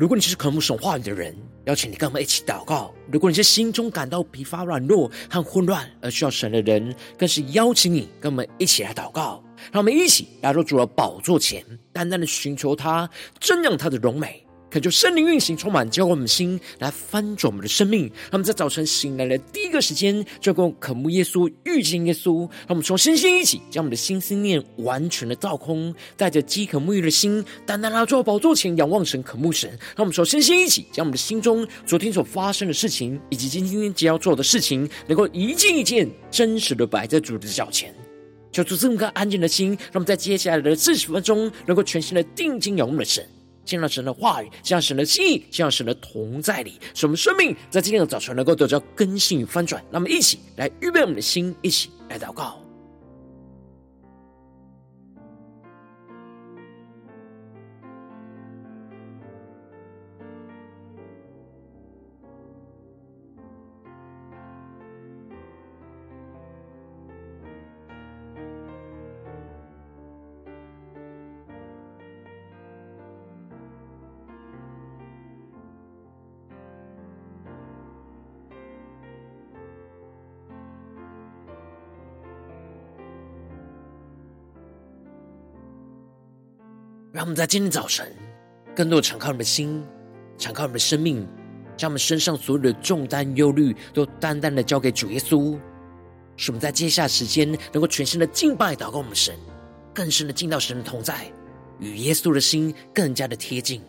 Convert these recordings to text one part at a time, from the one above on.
如果你是渴慕神话语的人，邀请你跟我们一起祷告；如果你是心中感到疲乏、软弱和混乱而需要神的人，更是邀请你跟我们一起来祷告。让我们一起来到主的宝座前，单单的寻求他，瞻仰他的荣美。恳求圣灵运行，充满浇灌我们心，来翻转我们的生命。让我们在早晨醒来的第一个时间，就够渴慕耶稣、遇见耶稣。让我们从身心一起，将我们的心思念完全的倒空，带着饥渴沐浴的心，单单来到宝座前，仰望神、渴慕神。让我们从身心一起，将我们的心中昨天所发生的事情，以及今天即将要做的事情，能够一件一件真实的摆在主的脚前。求主赐我们安静的心，让我们在接下来的四十分钟，能够全心的定睛仰望的神。见到神的话语，见到神的心意，见到神的同在里，使我们生命在今天的早晨能够得到更新与翻转。那么一起来预备我们的心，一起来祷告。让我们在今天早晨，更多的敞开我们的心，敞开我们的生命，将我们身上所有的重担、忧虑，都单单的交给主耶稣。使我们在接下来时间，能够全心的敬拜、祷告我们神，更深的进到神的同在，与耶稣的心更加的贴近。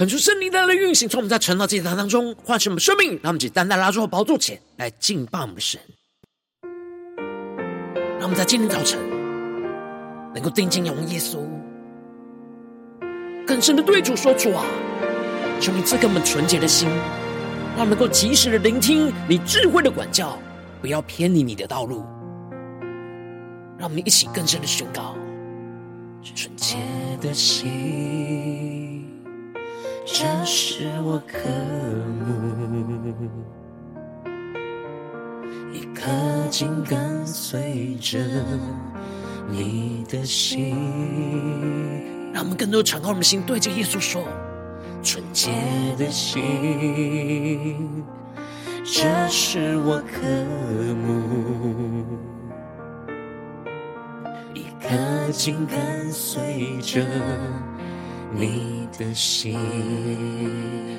恳求圣灵带来运行，从我们在晨祷祭坛当中唤醒我们生命，让我们只单单拉住宝座前来敬拜我们的神。让我们在今天早晨能够定睛仰望耶稣，更深的对主说：“主啊，求你赐给我们纯洁的心，让我们能够及时的聆听你智慧的管教，不要偏离你的道路。”让我们一起更深的宣告：纯洁的心。这是我渴慕，一颗紧跟随着你的心。让我们更多敞开我们的心，对着耶稣说：纯洁的心，这是我渴慕，一颗紧跟随着。你的心，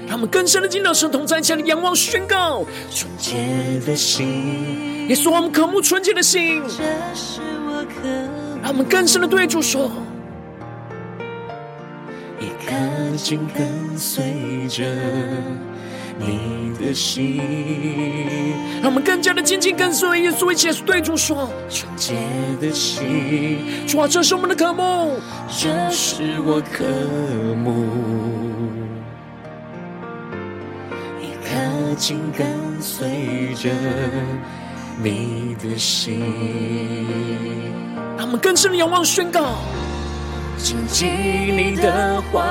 让我们更深的进到神同在，向你仰望宣告。纯洁的心，耶稣，我们渴慕纯洁的心。这是我渴慕，让我们更深的对主说，一颗心跟随着。你的心，让我们更加的紧紧跟随耶稣，一起对主说：纯洁的心，主啊，这是我们的渴慕，这是我渴慕，一颗紧跟随着你的心。让我们更深的仰望宣告，紧紧你的话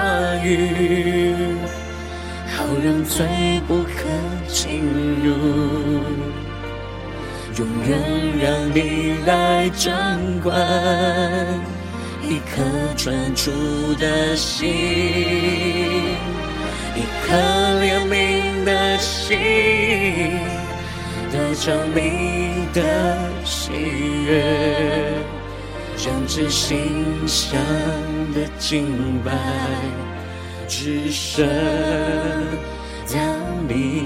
语。好让罪不可进入，永远让你来掌管一颗专注的心，一颗怜悯的心，得着你的喜悦，将至馨香的敬拜。只剩在你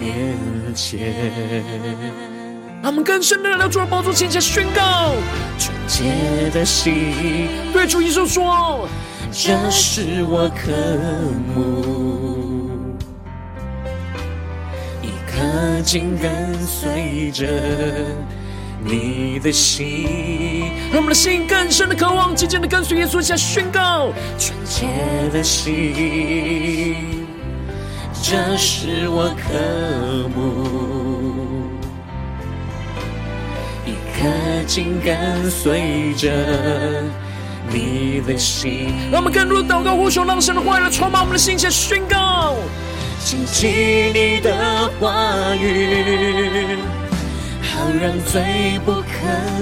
面前，他们更深的来到主的宝座前，前宣告纯洁的心，对主耶稣说：这是我渴慕，一颗紧跟随着你的心，让我们的心更深的渴望，紧紧的跟随耶稣，下宣告。纯洁的心，这是我渴慕，一颗紧跟随着。你的心，让我们更多的祷告呼求，让神的话语来充满我们的心，下宣告，紧紧你的话语，好让罪不可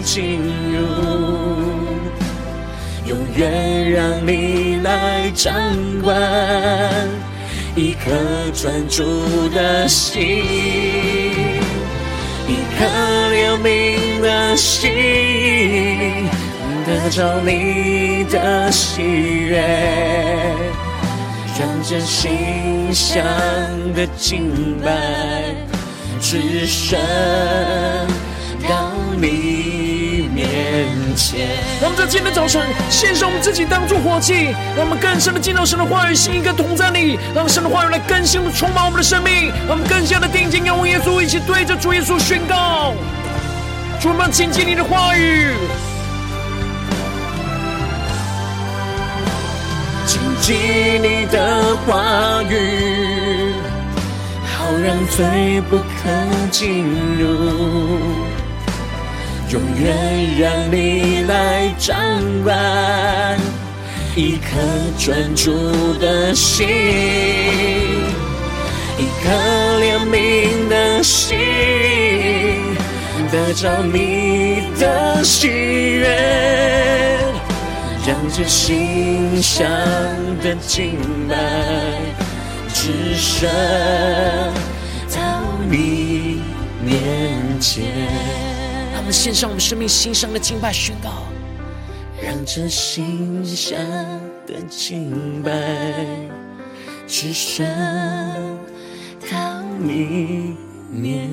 进入，永远让你来掌管，一颗专注的心，一颗怜悯的心。得着你的喜悦，让这心香的敬拜，只升到你面前。让我们在今天的早晨献上我们自己，当作活祭，让我们更深的进入神的话语，心一个同在里，让神的话语来更新充满我们的生命，让我们更加的定睛仰望耶稣，一起对着主耶稣宣告：主，我们紧紧你的话语。紧你的话语，好让罪不可进入，永远让你来掌管，一颗专注的心，一颗怜悯的心，得着你的喜悦。让这心香的敬拜，只升到你面前。让我们献上我们生命心上的敬拜宣告，让这心上的敬拜，只升到你面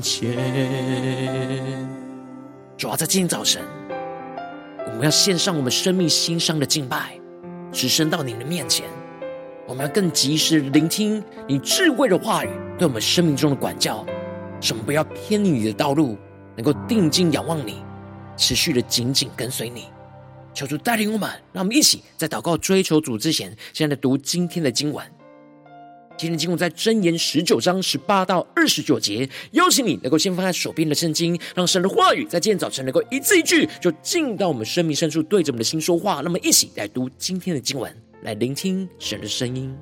前。主要在今天早晨。我们要献上我们生命心上的敬拜，直升到你的面前。我们要更及时聆听你智慧的话语，对我们生命中的管教，使我们不要偏离你的道路，能够定睛仰望你，持续的紧紧跟随你。求主带领我们，让我们一起在祷告追求主之前，先来读今天的经文。今天经文在箴言十九章十八到二十九节，邀请你能够先翻开手边的圣经，让神的话语在今天早晨能够一字一句就进到我们生命深处，对着我们的心说话。那么，一起来读今天的经文，来聆听神的声音。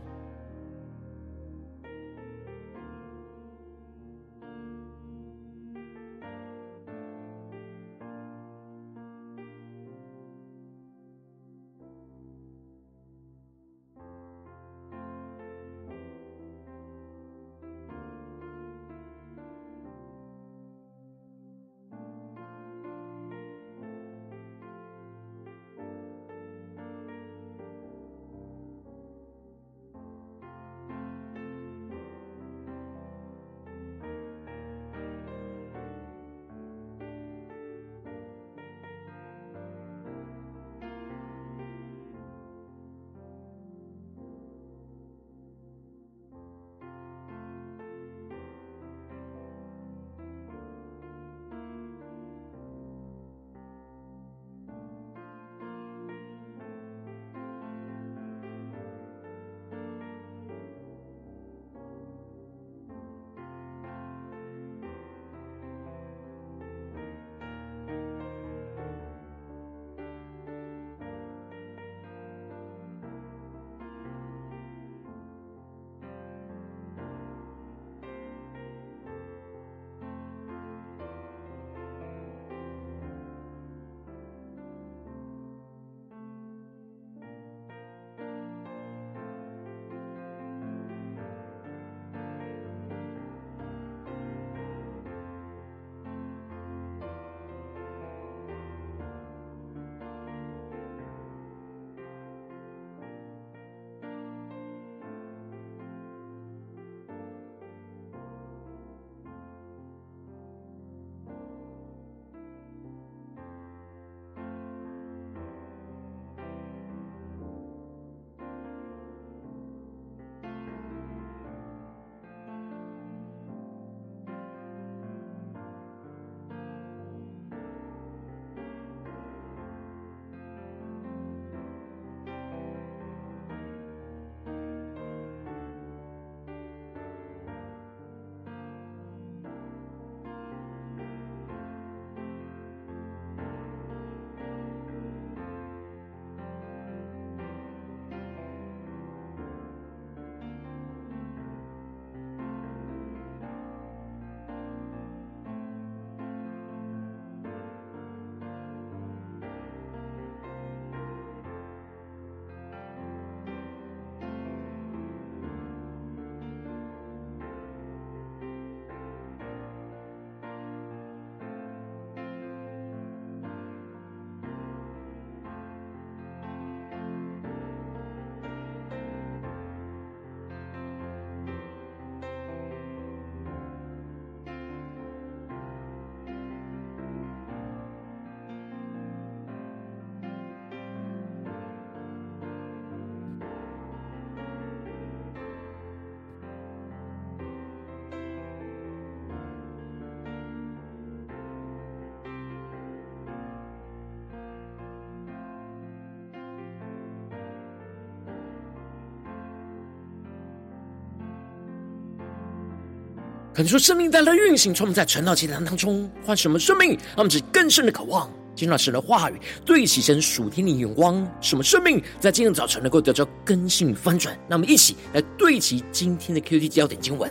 可能说生命在它运行，充满在晨祷祭坛当中，换什么生命，让我们只更深的渴望，听到神的话语，对齐神属天的眼光，什么生命在今天早晨能够得到更新与翻转？那么一起来对齐今天的 QT 焦点经文，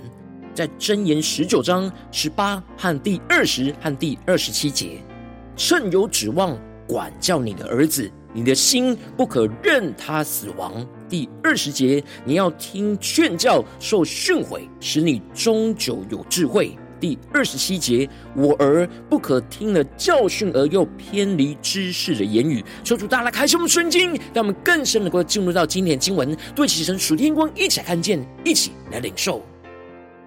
在箴言十九章十八和第二十和第二十七节，趁有指望，管教你的儿子，你的心不可任他死亡。第二十节，你要听劝教，受训诲，使你终久有智慧。第二十七节，我儿不可听了教训而又偏离知识的言语。求主大家来开启我们圣经，让我们更深能够进入到今天经文，对齐神属天光，一起来看见，一起来领受。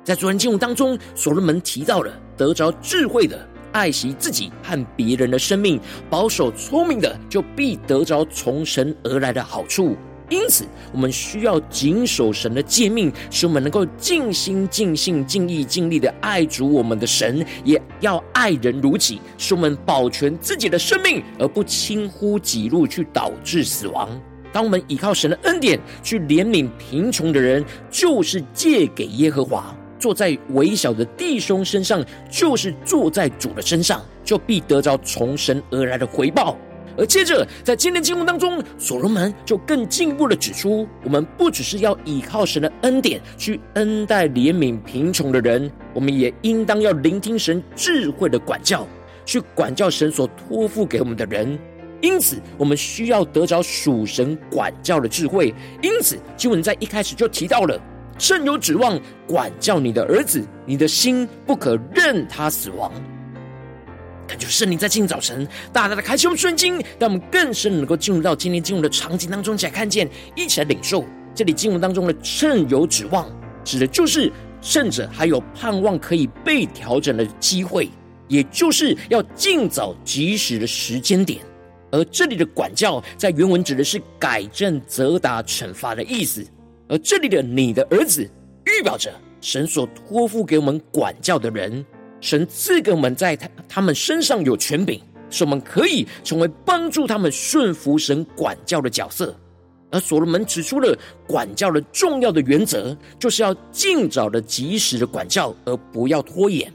在昨天经文当中，所罗门提到了得着智慧的，爱惜自己和别人的生命，保守聪明的，就必得着从神而来的好处。因此，我们需要谨守神的诫命，使我们能够尽心、尽性、尽意、尽力的爱主我们的神，也要爱人如己，使我们保全自己的生命，而不轻忽己路，去导致死亡。当我们依靠神的恩典去怜悯贫穷的人，就是借给耶和华；坐在微小的弟兄身上，就是坐在主的身上，就必得着从神而来的回报。而接着，在今天经文当中，所罗门就更进一步的指出，我们不只是要依靠神的恩典去恩待怜悯贫穷的人，我们也应当要聆听神智慧的管教，去管教神所托付给我们的人。因此，我们需要得着属神管教的智慧。因此，经文在一开始就提到了：趁有指望，管教你的儿子，你的心不可任他死亡。感觉圣灵在今早晨大大的开启我们圣经，让我们更深能够进入到今天经文的场景当中，一起来看见，一起来领受。这里经文当中的“趁有指望”，指的就是趁着还有盼望可以被调整的机会，也就是要尽早及时的时间点。而这里的管教，在原文指的是改正、责打、惩罚的意思。而这里的“你的儿子”，预表着神所托付给我们管教的人。神赐给我们在他他们身上有权柄，使我们可以成为帮助他们顺服神管教的角色。而所罗门指出了管教的重要的原则，就是要尽早的、及时的管教，而不要拖延。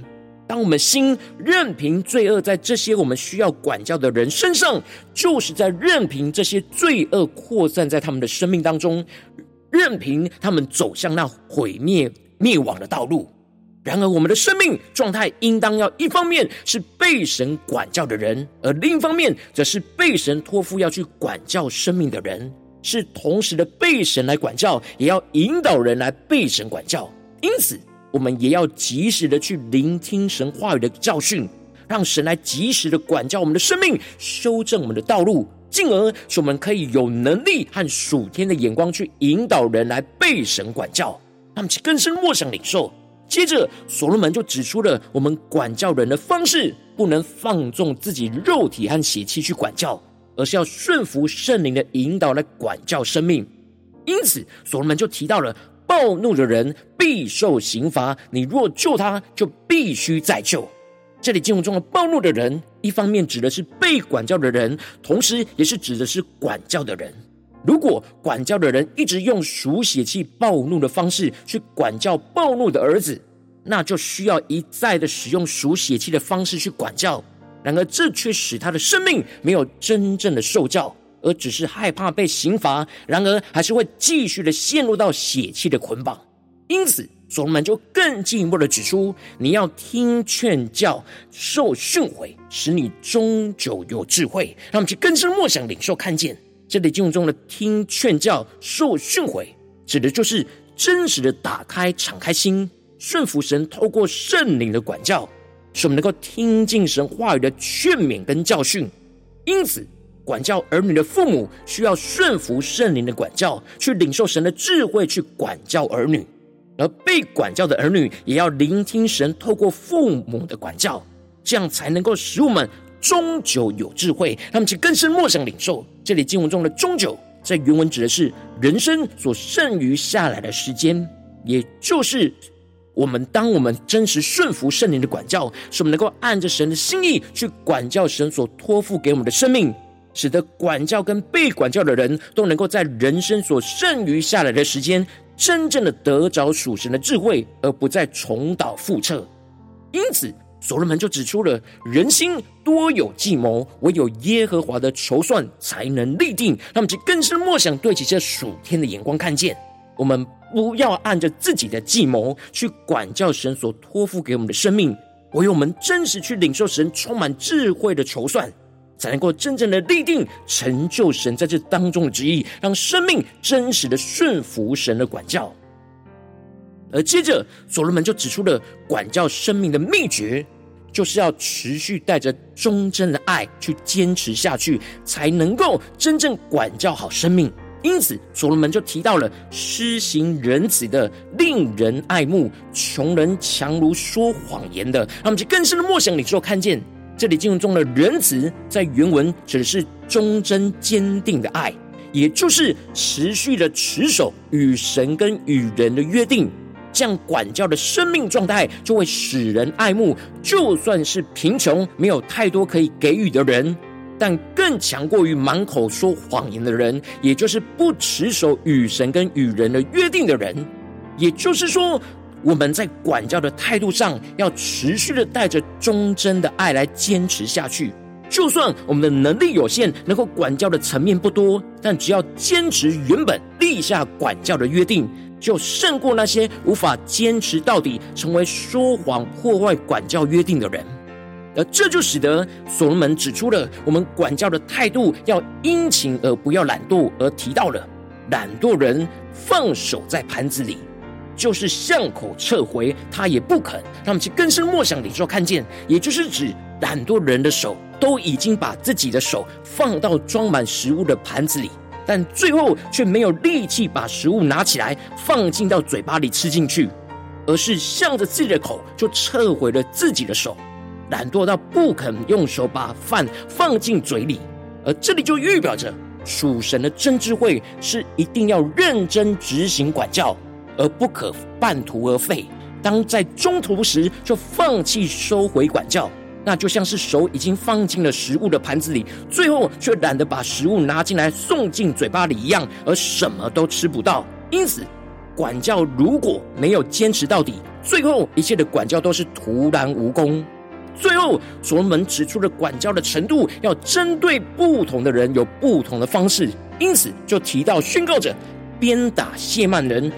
当我们心任凭罪恶在这些我们需要管教的人身上，就是在任凭这些罪恶扩散在他们的生命当中，任凭他们走向那毁灭灭亡的道路。然而，我们的生命状态应当要一方面是被神管教的人，而另一方面则是被神托付要去管教生命的人，是同时的被神来管教，也要引导人来被神管教。因此，我们也要及时的去聆听神话语的教训，让神来及时的管教我们的生命，修正我们的道路，进而使我们可以有能力和属天的眼光去引导人来被神管教，让我们去更深默想领受。接着，所罗门就指出了我们管教人的方式，不能放纵自己肉体和血气去管教，而是要顺服圣灵的引导来管教生命。因此，所罗门就提到了暴怒的人必受刑罚，你若救他，就必须再救。这里经文中的暴怒的人，一方面指的是被管教的人，同时也是指的是管教的人。如果管教的人一直用属血气暴怒的方式去管教暴怒的儿子，那就需要一再的使用属血气的方式去管教。然而，这却使他的生命没有真正的受教，而只是害怕被刑罚。然而，还是会继续的陷入到血气的捆绑。因此，所罗门就更进一步的指出：你要听劝教，受训诲，使你终究有智慧。让我们去更深默想、领受、看见。这里经文中的听劝教、受训诲，指的就是真实的打开、敞开心，顺服神透过圣灵的管教，使我们能够听进神话语的劝勉跟教训。因此，管教儿女的父母需要顺服圣灵的管教，去领受神的智慧去管教儿女；而被管教的儿女也要聆听神透过父母的管教，这样才能够使我们。终究有智慧，他们去更深默想领受。这里经文中的“终究”在原文指的是人生所剩余下来的时间，也就是我们当我们真实顺服圣灵的管教，使我们能够按着神的心意去管教神所托付给我们的生命，使得管教跟被管教的人都能够在人生所剩余下来的时间，真正的得着属神的智慧，而不再重蹈覆辙。因此，所罗门就指出了人心多有计谋，唯有耶和华的筹算才能立定。他们就更深默想，对起这属天的眼光，看见我们不要按着自己的计谋去管教神所托付给我们的生命，唯有我们真实去领受神充满智慧的筹算，才能够真正的立定成就神在这当中的旨意，让生命真实的顺服神的管教。而接着，所罗门就指出了管教生命的秘诀，就是要持续带着忠贞的爱去坚持下去，才能够真正管教好生命。因此，所罗门就提到了施行仁慈的、令人爱慕；穷人强如说谎言的。让我们去更深的默想里之后，看见这里经文中的仁慈，在原文指的是忠贞坚定的爱，也就是持续的持守与神跟与人的约定。这样管教的生命状态，就会使人爱慕。就算是贫穷、没有太多可以给予的人，但更强过于满口说谎言的人，也就是不持守与神跟与人的约定的人。也就是说，我们在管教的态度上，要持续的带着忠贞的爱来坚持下去。就算我们的能力有限，能够管教的层面不多，但只要坚持原本立下管教的约定。就胜过那些无法坚持到底、成为说谎、破坏管教约定的人，而这就使得所罗门指出了我们管教的态度要殷勤而不要懒惰，而提到了懒惰人放手在盘子里，就是向口撤回，他也不肯。让我们去更深默想里，就看见，也就是指懒惰人的手都已经把自己的手放到装满食物的盘子里。但最后却没有力气把食物拿起来放进到嘴巴里吃进去，而是向着自己的口就撤回了自己的手，懒惰到不肯用手把饭放进嘴里。而这里就预表着属神的真智慧是一定要认真执行管教，而不可半途而废。当在中途时就放弃收回管教。那就像是手已经放进了食物的盘子里，最后却懒得把食物拿进来送进嘴巴里一样，而什么都吃不到。因此，管教如果没有坚持到底，最后一切的管教都是徒然无功。最后，所罗门指出了管教的程度，要针对不同的人有不同的方式。因此，就提到宣告着：鞭打亵慢人，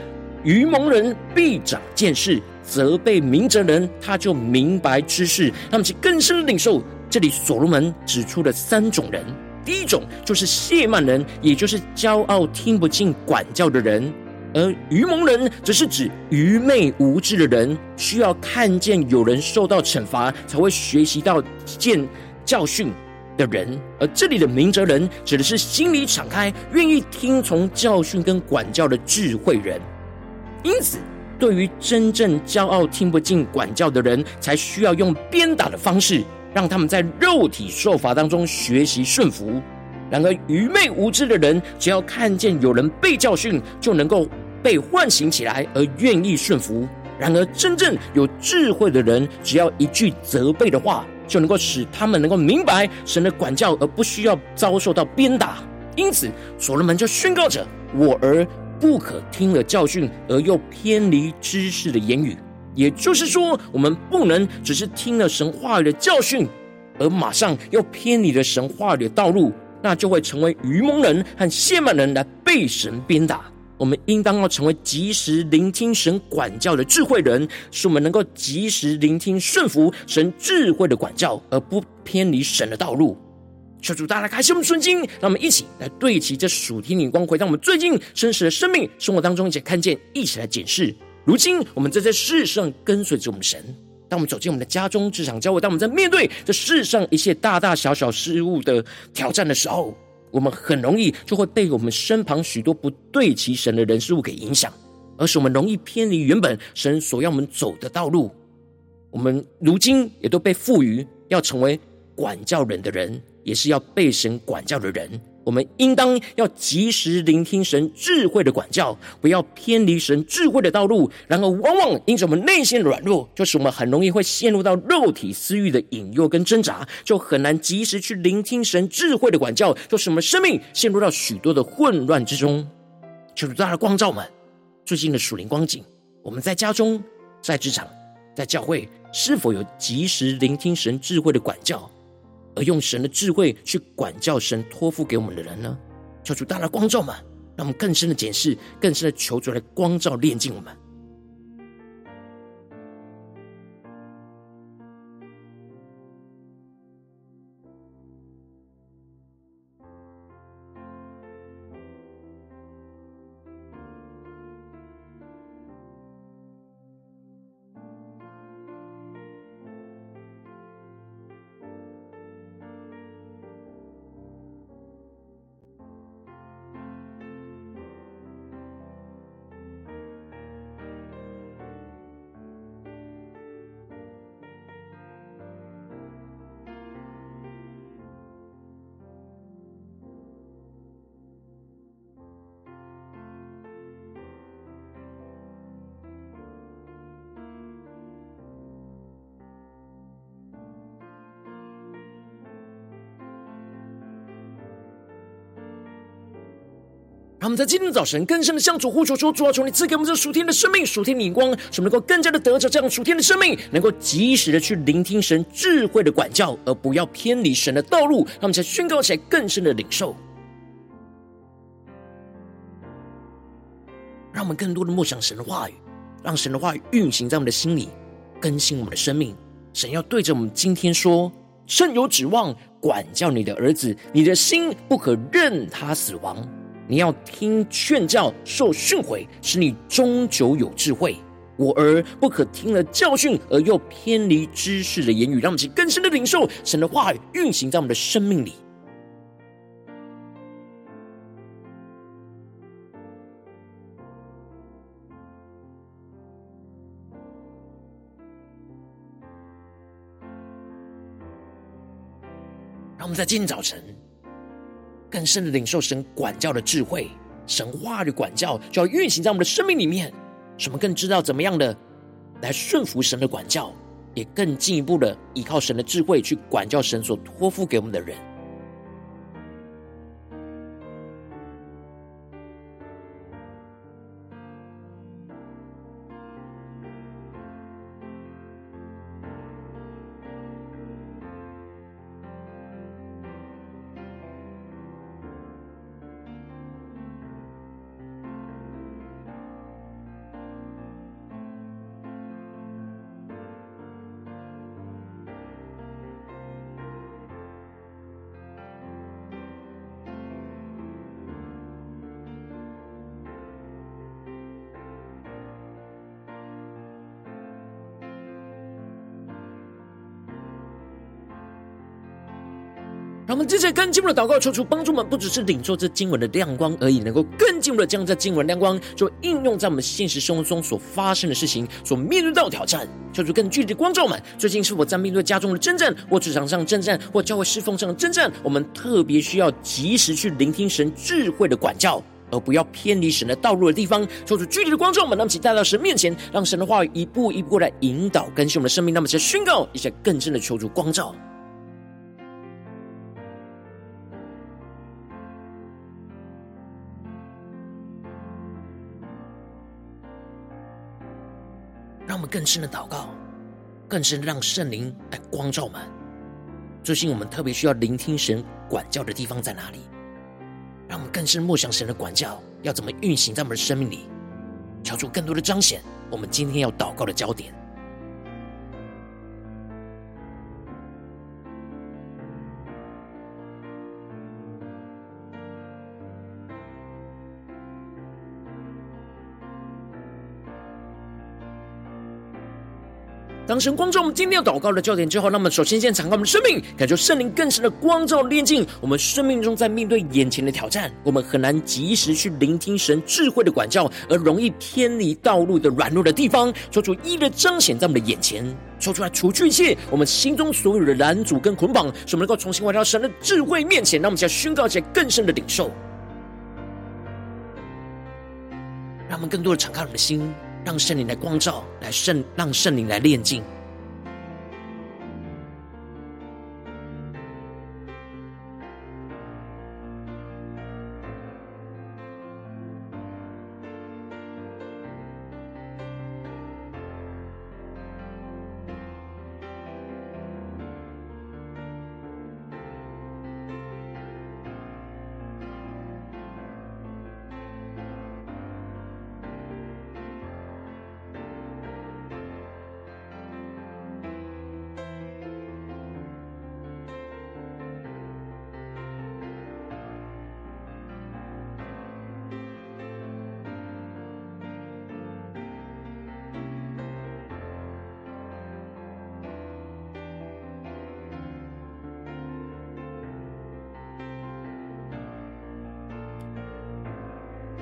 愚蒙人必长见识。责备明哲人，他就明白知识。他们去更深的领受。这里所罗门指出了三种人：第一种就是谢曼人，也就是骄傲听不进管教的人；而愚蒙人则是指愚昧无知的人，需要看见有人受到惩罚，才会学习到见教训的人；而这里的明哲人，指的是心里敞开、愿意听从教训跟管教的智慧人。因此。对于真正骄傲、听不进管教的人，才需要用鞭打的方式，让他们在肉体受罚当中学习顺服。然而，愚昧无知的人，只要看见有人被教训，就能够被唤醒起来，而愿意顺服。然而，真正有智慧的人，只要一句责备的话，就能够使他们能够明白神的管教，而不需要遭受到鞭打。因此，所罗门就宣告着：“我儿。”不可听了教训而又偏离知识的言语，也就是说，我们不能只是听了神话语的教训，而马上又偏离了神话语的道路，那就会成为愚蒙人和亵慢人来被神鞭打。我们应当要成为及时聆听神管教的智慧人，使我们能够及时聆听顺服神智慧的管教，而不偏离神的道路。求主大家开启我们的心，让我们一起来对齐这属天的光辉，让我们最近真实的生命生活当中一起看见，一起来检视。如今我们正在世上跟随着我们神，当我们走进我们的家中、职场、教会，当我们在面对这世上一切大大小小事物的挑战的时候，我们很容易就会被我们身旁许多不对齐神的人事物给影响，而是我们容易偏离原本神所要我们走的道路。我们如今也都被赋予要成为管教人的人。也是要被神管教的人，我们应当要及时聆听神智慧的管教，不要偏离神智慧的道路。然而，往往因着我们内心的软弱，就是我们很容易会陷入到肉体私欲的引诱跟挣扎，就很难及时去聆听神智慧的管教，就使我们生命陷入到许多的混乱之中。求主大的光照们，最近的属灵光景，我们在家中、在职场、在教会，是否有及时聆听神智慧的管教，而用神的智慧去管教神托付给我们的人呢？求主大大光照嘛，让我们更深的检视，更深的求主来光照炼净我们。让我们在今天早晨更深的向主呼求说：主啊，求你赐给我们这属天的生命、属天的眼光，使我们能够更加的得着这样属天的生命，能够及时的去聆听神智慧的管教，而不要偏离神的道路。让我们才宣告起来更深的领受，让我们更多的默想神的话语，让神的话语运行在我们的心里，更新我们的生命。神要对着我们今天说：趁有指望，管教你的儿子，你的心不可任他死亡。你要听劝教，受训诲，使你终究有智慧。我儿不可听了教训而又偏离知识的言语，让我们更深的领受神的话语运行在我们的生命里，让我们在今天早晨。更深的领受神管教的智慧，神话的管教就要运行在我们的生命里面，使我们更知道怎么样的来顺服神的管教，也更进一步的依靠神的智慧去管教神所托付给我们的人。接着更进一步的祷告，求主帮助我们，不只是领受这经文的亮光而已，能够更进一步的将这经文亮光，就应用在我们现实生活中所发生的事情，所面对到挑战。求主更具体的光照们，最近是否在面对家中的征战，或职场上征战，或教会侍奉上的征战？我们特别需要及时去聆听神智慧的管教，而不要偏离神的道路的地方。求主具体的光照们，让我们一起带到神面前，让神的话语一步一步来引导更新我们的生命。那么，在宣告一些更深的求主光照。让我们更深的祷告，更深的让圣灵来光照我们。最近我们特别需要聆听神管教的地方在哪里？让我们更深默想神的管教要怎么运行在我们的生命里，求出更多的彰显我们今天要祷告的焦点。当神光照我们今天要祷告的焦点之后，那么首先先敞开我们的生命，感受圣灵更深的光照炼净我们生命中，在面对眼前的挑战，我们很难及时去聆听神智慧的管教，而容易偏离道路的软弱的地方，求主一的彰显在我们的眼前，说出来除去一切我们心中所有的拦阻跟捆绑，使我们能够重新回到神的智慧面前，让我们再宣告起来更深的领受，让我们更多的敞开我们的心。让圣灵来光照，来圣，让圣灵来炼净。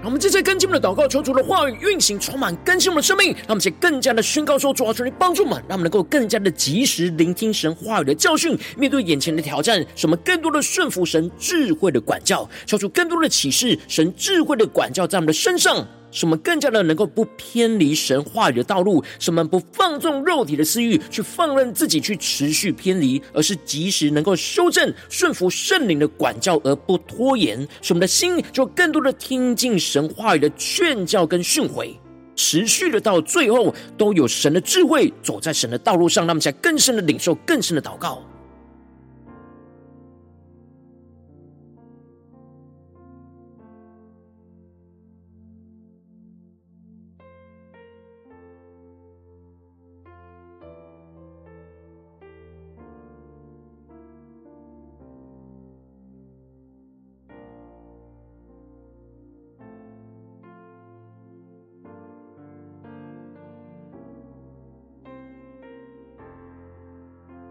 我们接着跟进我们的祷告，求主的话语运行，充满更新我们的生命。让我们且更加的宣告说：主啊，求你帮助我们，让我们能够更加的及时聆听神话语的教训，面对眼前的挑战，什么更多的顺服神智慧的管教，求出更多的启示，神智慧的管教在我们的身上。使我们更加的能够不偏离神话语的道路，使我们不放纵肉体的私欲，去放任自己去持续偏离，而是及时能够修正、顺服圣灵的管教，而不拖延。使我们的心就更多的听进神话语的劝教跟训诲，持续的到最后都有神的智慧，走在神的道路上，那么才更深的领受、更深的祷告。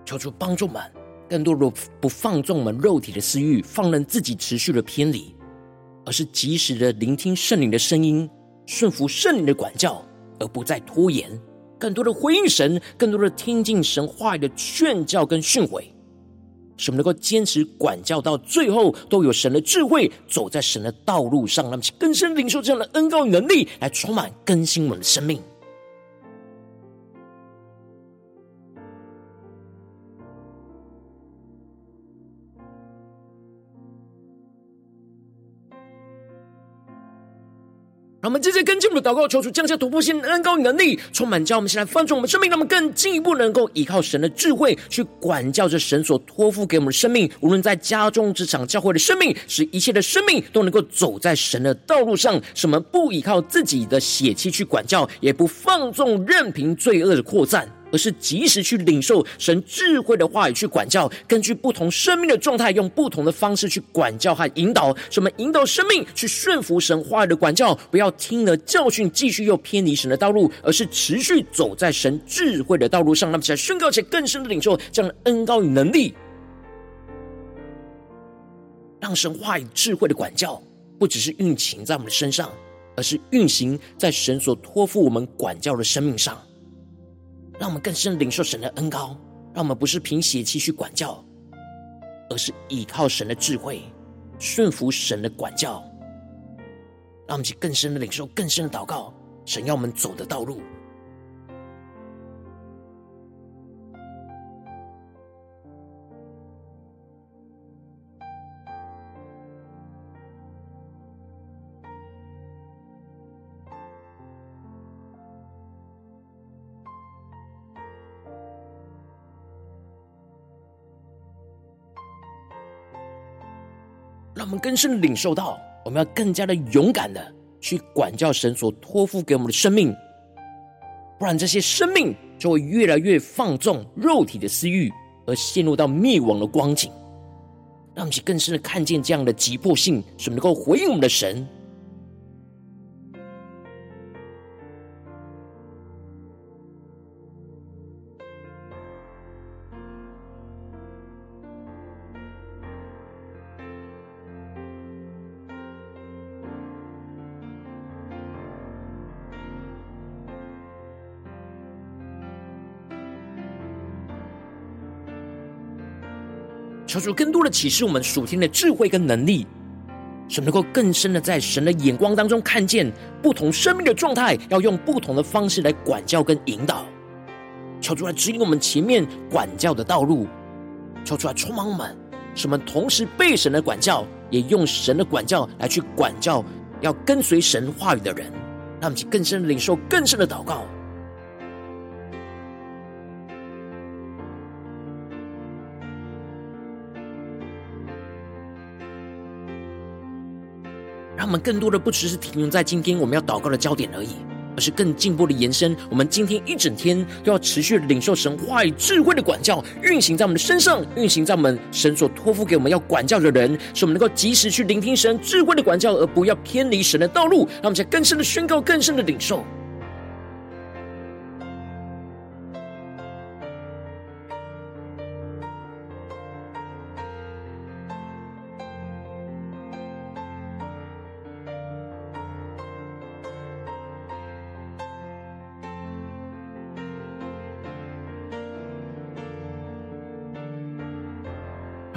求主帮助我们，更多的不放纵我们肉体的私欲，放任自己持续的偏离，而是及时的聆听圣灵的声音，顺服圣灵的管教，而不再拖延。更多的回应神，更多的听进神话语的劝教跟训诲，使我们能够坚持管教到最后，都有神的智慧，走在神的道路上，让我们更深领受这样的恩膏与能力，来充满更新我们的生命。我们接着跟进我们的祷告，求主降下突破性的恩膏与能力，充满教我们，现在放纵我们生命，让我们更进一步能够依靠神的智慧去管教着神所托付给我们的生命。无论在家中、职场、教会的生命，使一切的生命都能够走在神的道路上。什么不依靠自己的血气去管教，也不放纵任凭罪恶的扩散。而是及时去领受神智慧的话语去管教，根据不同生命的状态，用不同的方式去管教和引导。什么引导生命去顺服神话语的管教，不要听了教训，继续又偏离神的道路，而是持续走在神智慧的道路上。那么，起来宣告，且更深的领受这样的恩膏与能力，让神话语智慧的管教不只是运行在我们的身上，而是运行在神所托付我们管教的生命上。让我们更深领受神的恩膏，让我们不是凭血气去管教，而是依靠神的智慧，顺服神的管教。让我们去更深的领受，更深的祷告，神要我们走的道路。让我们更深的领受到，我们要更加的勇敢的去管教神所托付给我们的生命，不然这些生命就会越来越放纵肉体的私欲，而陷入到灭亡的光景。让我们更深的看见这样的急迫性，使我们能够回应我们的神。求主更多的启示我们属天的智慧跟能力，使能够更深的在神的眼光当中看见不同生命的状态，要用不同的方式来管教跟引导。求主来指引我们前面管教的道路，求主来充满我们，使我们同时被神的管教，也用神的管教来去管教要跟随神话语的人，让我们更深的领受更深的祷告。我们更多的不只是停留在今天我们要祷告的焦点而已，而是更进一步的延伸。我们今天一整天都要持续领受神话语智慧的管教，运行在我们的身上，运行在我们神所托付给我们要管教的人，使我们能够及时去聆听神智慧的管教，而不要偏离神的道路。让我们在更深的宣告，更深的领受。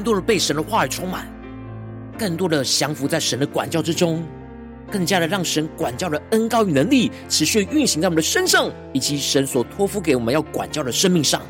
更多的被神的话语充满，更多的降服在神的管教之中，更加的让神管教的恩高与能力持续运行在我们的身上，以及神所托付给我们要管教的生命上。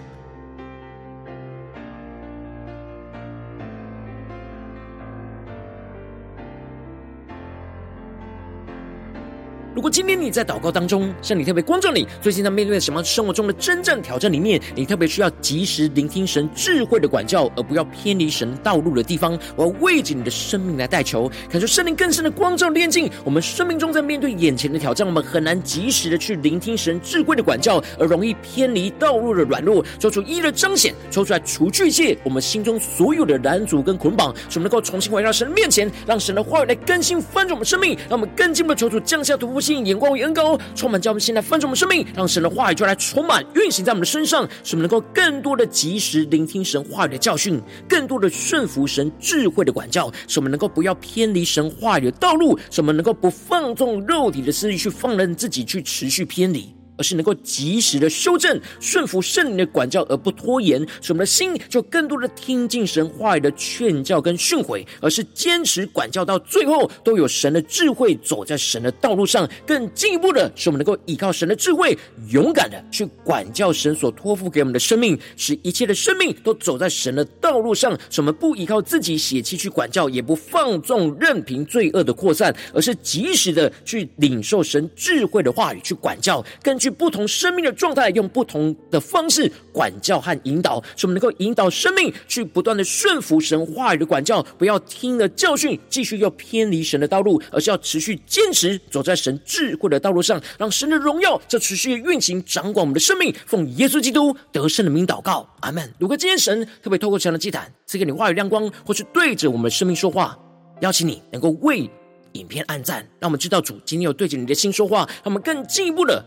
今天你在祷告当中，圣灵特别光照你，最近在面对什么生活中的真正挑战里面，你特别需要及时聆听神智慧的管教，而不要偏离神道路的地方，我要为着你的生命来代求，感受圣灵更深的光照炼净。我们生命中在面对眼前的挑战，我们很难及时的去聆听神智慧的管教，而容易偏离道路的软弱，做出一的彰显，抽出来除去一切我们心中所有的拦阻跟捆绑，使我们能够重新回到神的面前，让神的话语来更新翻转我们生命，让我们更进一步求主降下突破性。眼光与恩膏，充满，叫我们现在放纵我们生命，让神的话语就来充满运行在我们的身上，使我们能够更多的及时聆听神话语的教训，更多的顺服神智慧的管教，使我们能够不要偏离神话语的道路，使我们能够不放纵肉体的私欲，去放任自己去持续偏离。而是能够及时的修正、顺服圣灵的管教，而不拖延，使我们的心就更多的听进神话语的劝教跟训诲，而是坚持管教到最后，都有神的智慧走在神的道路上。更进一步的，使我们能够依靠神的智慧，勇敢的去管教神所托付给我们的生命，使一切的生命都走在神的道路上。使我们不依靠自己血气去管教，也不放纵任凭罪恶的扩散，而是及时的去领受神智慧的话语去管教，根据。不同生命的状态，用不同的方式管教和引导，使我们能够引导生命去不断的顺服神话语的管教，不要听了教训继续又偏离神的道路，而是要持续坚持走在神智慧的道路上，让神的荣耀这持续运行掌管我们的生命。奉耶稣基督得胜的名祷告，阿门。如果今天神特别透过这样的祭坛赐给你话语亮光，或是对着我们的生命说话，邀请你能够为影片按赞，让我们知道主今天有对着你的心说话，让我们更进一步的。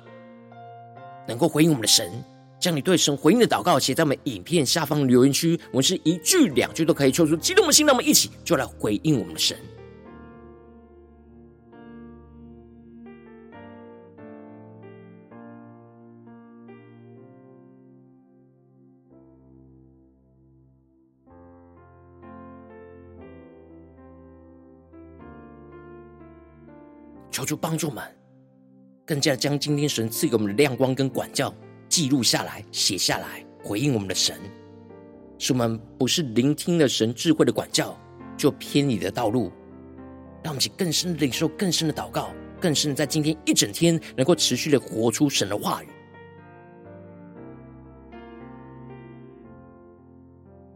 能够回应我们的神，将你对神回应的祷告写在我们影片下方留言区，我们是一句两句都可以抽出激动的心，那么一起就来回应我们的神。求主帮助们。更加将今天神赐给我们的亮光跟管教记录下来、写下来，回应我们的神，使我们不是聆听了神智慧的管教就偏离的道路，让我们去更深的领受、更深的祷告、更深的在今天一整天能够持续的活出神的话语。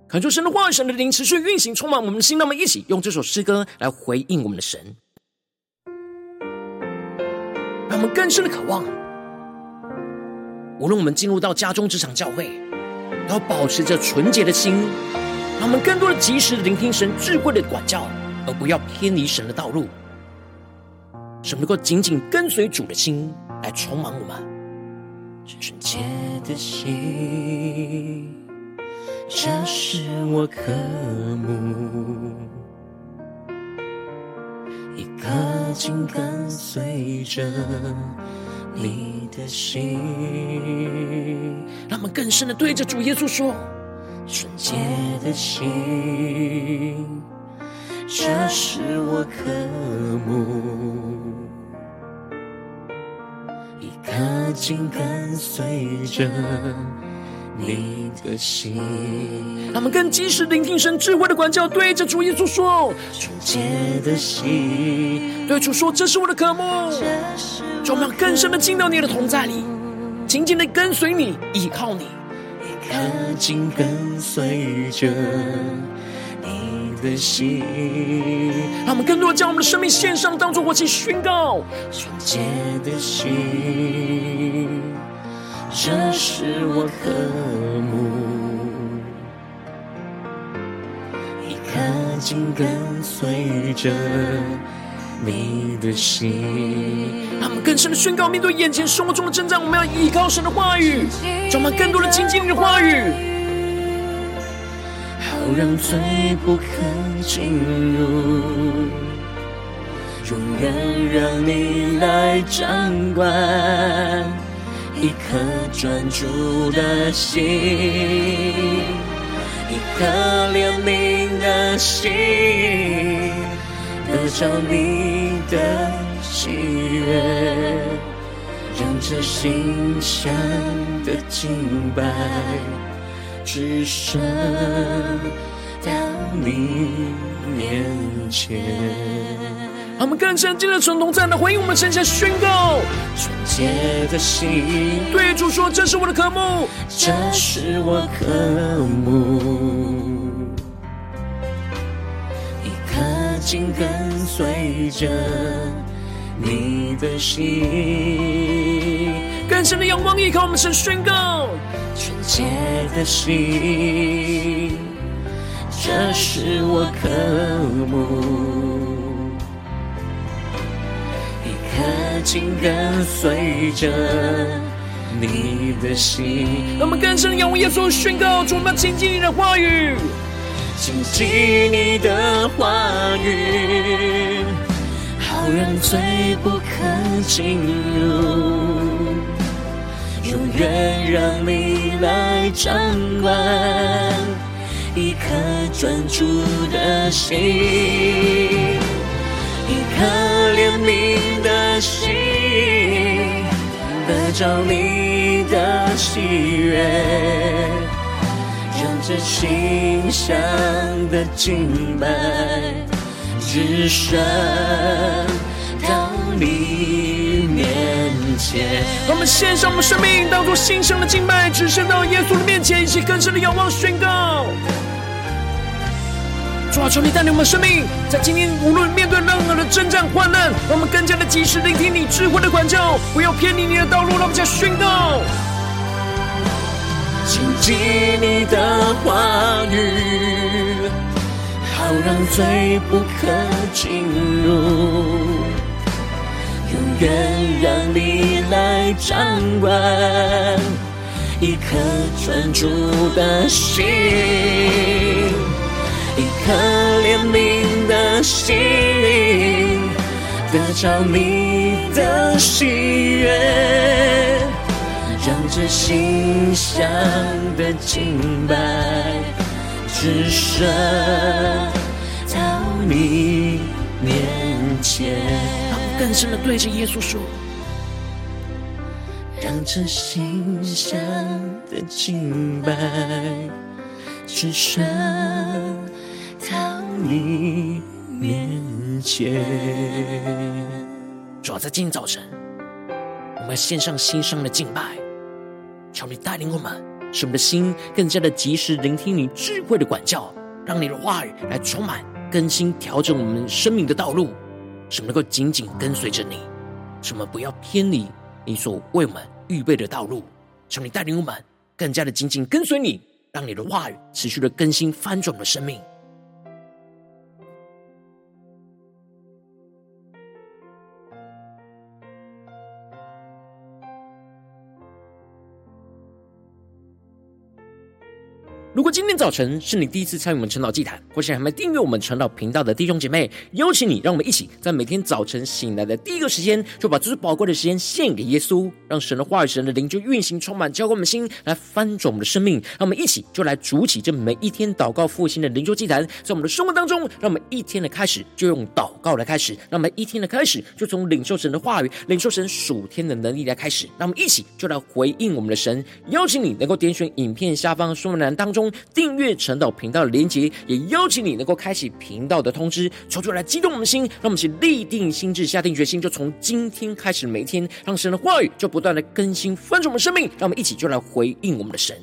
恳求神的话语、神的灵持续运行，充满我们的心。那么，一起用这首诗歌来回应我们的神。更深的渴望，无论我们进入到家中、职场、教会，都要保持着纯洁的心。让我们更多的及时的聆听神智慧的管教，而不要偏离神的道路。使我们能够紧紧跟随主的心来充满我们。纯洁的心，这是我渴慕。一颗紧跟随着你的心，让我们更深的对着主耶稣说：纯洁的心，这是我渴慕。一颗紧跟随着。你的心，让我们更及时聆听神智慧的管教，对着主耶稣说：纯洁的心，对主说，这是我的渴慕。就我们要更深的进到你的同在里，紧紧的跟随你，依靠你，一颗紧跟随着你的心。让我们更多将我们的生命献上，当作活祭宣告。纯洁的心，这是我渴慕，一颗心跟随着你的心。让我们更深的宣告，面对眼前生活中的征战，我们要依靠神的话语，充满更多的亲近你的话语。好让罪不可进入，永远让你来掌管，一颗专注的心，一颗怜悯的心，得着你的喜悦，让这心香的敬拜。只剩到你面前。我们更深进的存同在的回应，我们剩下宣告：纯洁的心，对主说，这是我的渴慕，这是我渴慕，一颗心跟随着你的心，更深的仰望，依靠我们神宣告。纯洁的心，这是我渴慕，一颗心跟随着你的心。让我们更深仰望耶稣宣告，主，我们紧紧你的话语，紧紧你的话语，好让罪不可进入。永远让你来掌管，一颗专注的心，着你的喜悦，让这馨香的敬拜只剩到你面前。让我们献上我们生命，当作馨香的敬拜，只伸到耶稣的面前，一起更深的仰望宣告。主啊，求你带领我们生命，在今天无论面对任何的征战患难，我们更加的及时聆听你智慧的管教，不要偏离你的道路。让我们再宣告，谨记你的话语，好让罪不可进入。永远让你来掌管，一颗专注的心，和怜悯的心，得着你的喜悦，让这心香的敬拜只剩到你面前。更深的对着耶稣说，让这心香的敬拜只剩你面前。主要在今天早晨，我们要献上新生的敬拜，求你带领我们，使我们的心更加的及时聆听你智慧的管教，让你的话语来充满更新、调整我们生命的道路。使我们能够紧紧跟随着你，使我们不要偏离你所为我们预备的道路。求你带领我们更加的紧紧跟随你，让你的话语持续的更新翻转我们的生命。如果今天早晨是你第一次参与我们晨祷祭坛，或是还没订阅我们晨祷频道的弟兄姐妹，邀请你，让我们一起在每天早晨醒来的第一个时间，就把最宝贵的时间献给耶稣，让神的话语、神的灵就运行充满，浇灌我们心，来翻转我们的生命。让我们一起就来主起这每一天祷告复兴的灵修祭坛，在我们的生活当中，让我们一天的开始就用祷告来开始，让我们一天的开始就从领受神的话语、领受神属天的能力来开始。让我们一起就来回应我们的神。邀请你能够点选影片下方说明栏当中。订阅晨祷频道的连结，也邀请你能够开启频道的通知，求主来激动我们的心，让我们一起立定心智，下定决心，就从今天开始每一天，让神的话语就不断的更新翻转我们生命，让我们一起就来回应我们的神。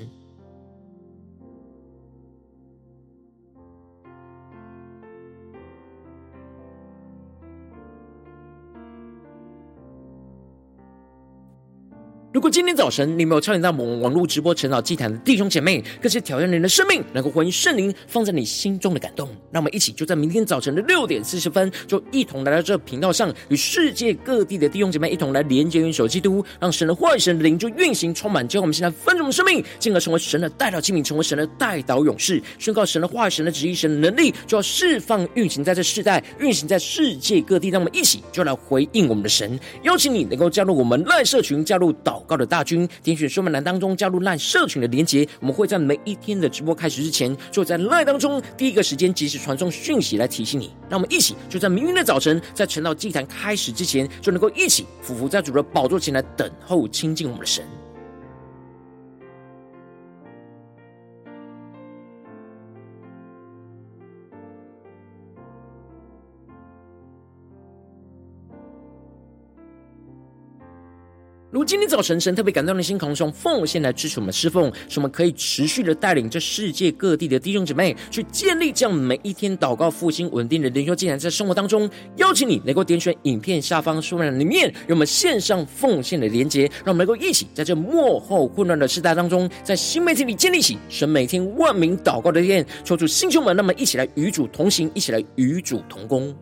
如果今天早晨你没有参与到我们网络直播晨祷祭坛的弟兄姐妹，更是挑战你的生命，能够回应圣灵放在你心中的感动。那我们一起就在明天早晨的六点四十分，就一同来到这频道上，与世界各地的弟兄姐妹一同来连接、元首基督，让神的话语、神的灵就运行充满，将我们现在分盛的生命，进而成为神的代祷器皿，成为神的代祷勇士，宣告神的话语、神的旨意、神的能力，就要释放运行在这世代，运行在世界各地。让我们一起就来回应我们的神，邀请你能够加入我们赖社群，加入祷高的大军，点选说明栏当中加入赖社群的连结。我们会在每一天的直播开始之前，就在赖当中第一个时间及时传送讯息来提醒你。让我们一起就在明天的早晨，在晨祷祭坛开始之前，就能够一起俯伏在主的宝座前来等候亲近我们的神。如今天早晨，神特别感动的心，从奉献来支持我们侍奉，使我们可以持续的带领这世界各地的弟兄姐妹去建立这样每一天祷告复兴稳定的灵修进展，在生活当中，邀请你能够点选影片下方说明栏里面有我们线上奉献的连结，让我们能够一起在这幕后混乱的时代当中，在新媒体里建立起神每天万名祷告的殿，求主弟兄们，那么一起来与主同行，一起来与主同工。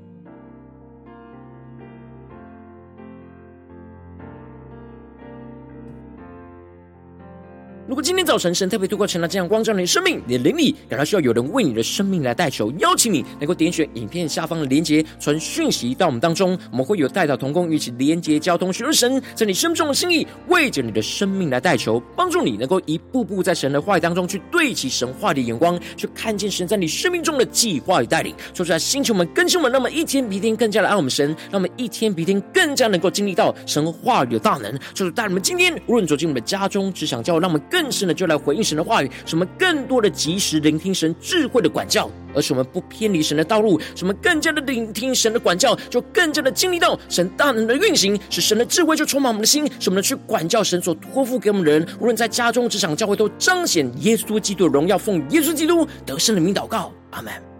如果今天早晨神特别透过成了这样光照你的生命，你的灵里感到需要有人为你的生命来代求，邀请你能够点选影片下方的连结，传讯息到我们当中，我们会有代祷同工，与其连结交通，寻求神在你生命中的心意，为着你的生命来代求，帮助你能够一步步在神的话语当中去对齐神话的眼光，去看见神在你生命中的计划与带领。说出来，星球们、更新们，让我们一天比一天更加的爱我们神，让我们一天比一天更加能够经历到神话语的大能。就是带你们今天无论走进我们的家中、职场、教会，让我们更。更深的就来回应神的话语，什么更多的及时聆听神智慧的管教，而使我们不偏离神的道路，什么更加的聆听神的管教，就更加的经历到神大能的运行，使神的智慧就充满我们的心，使我们去管教神所托付给我们的人，无论在家中、职场、教会，都彰显耶稣基督的荣耀，奉耶稣基督得胜的名祷告，阿门。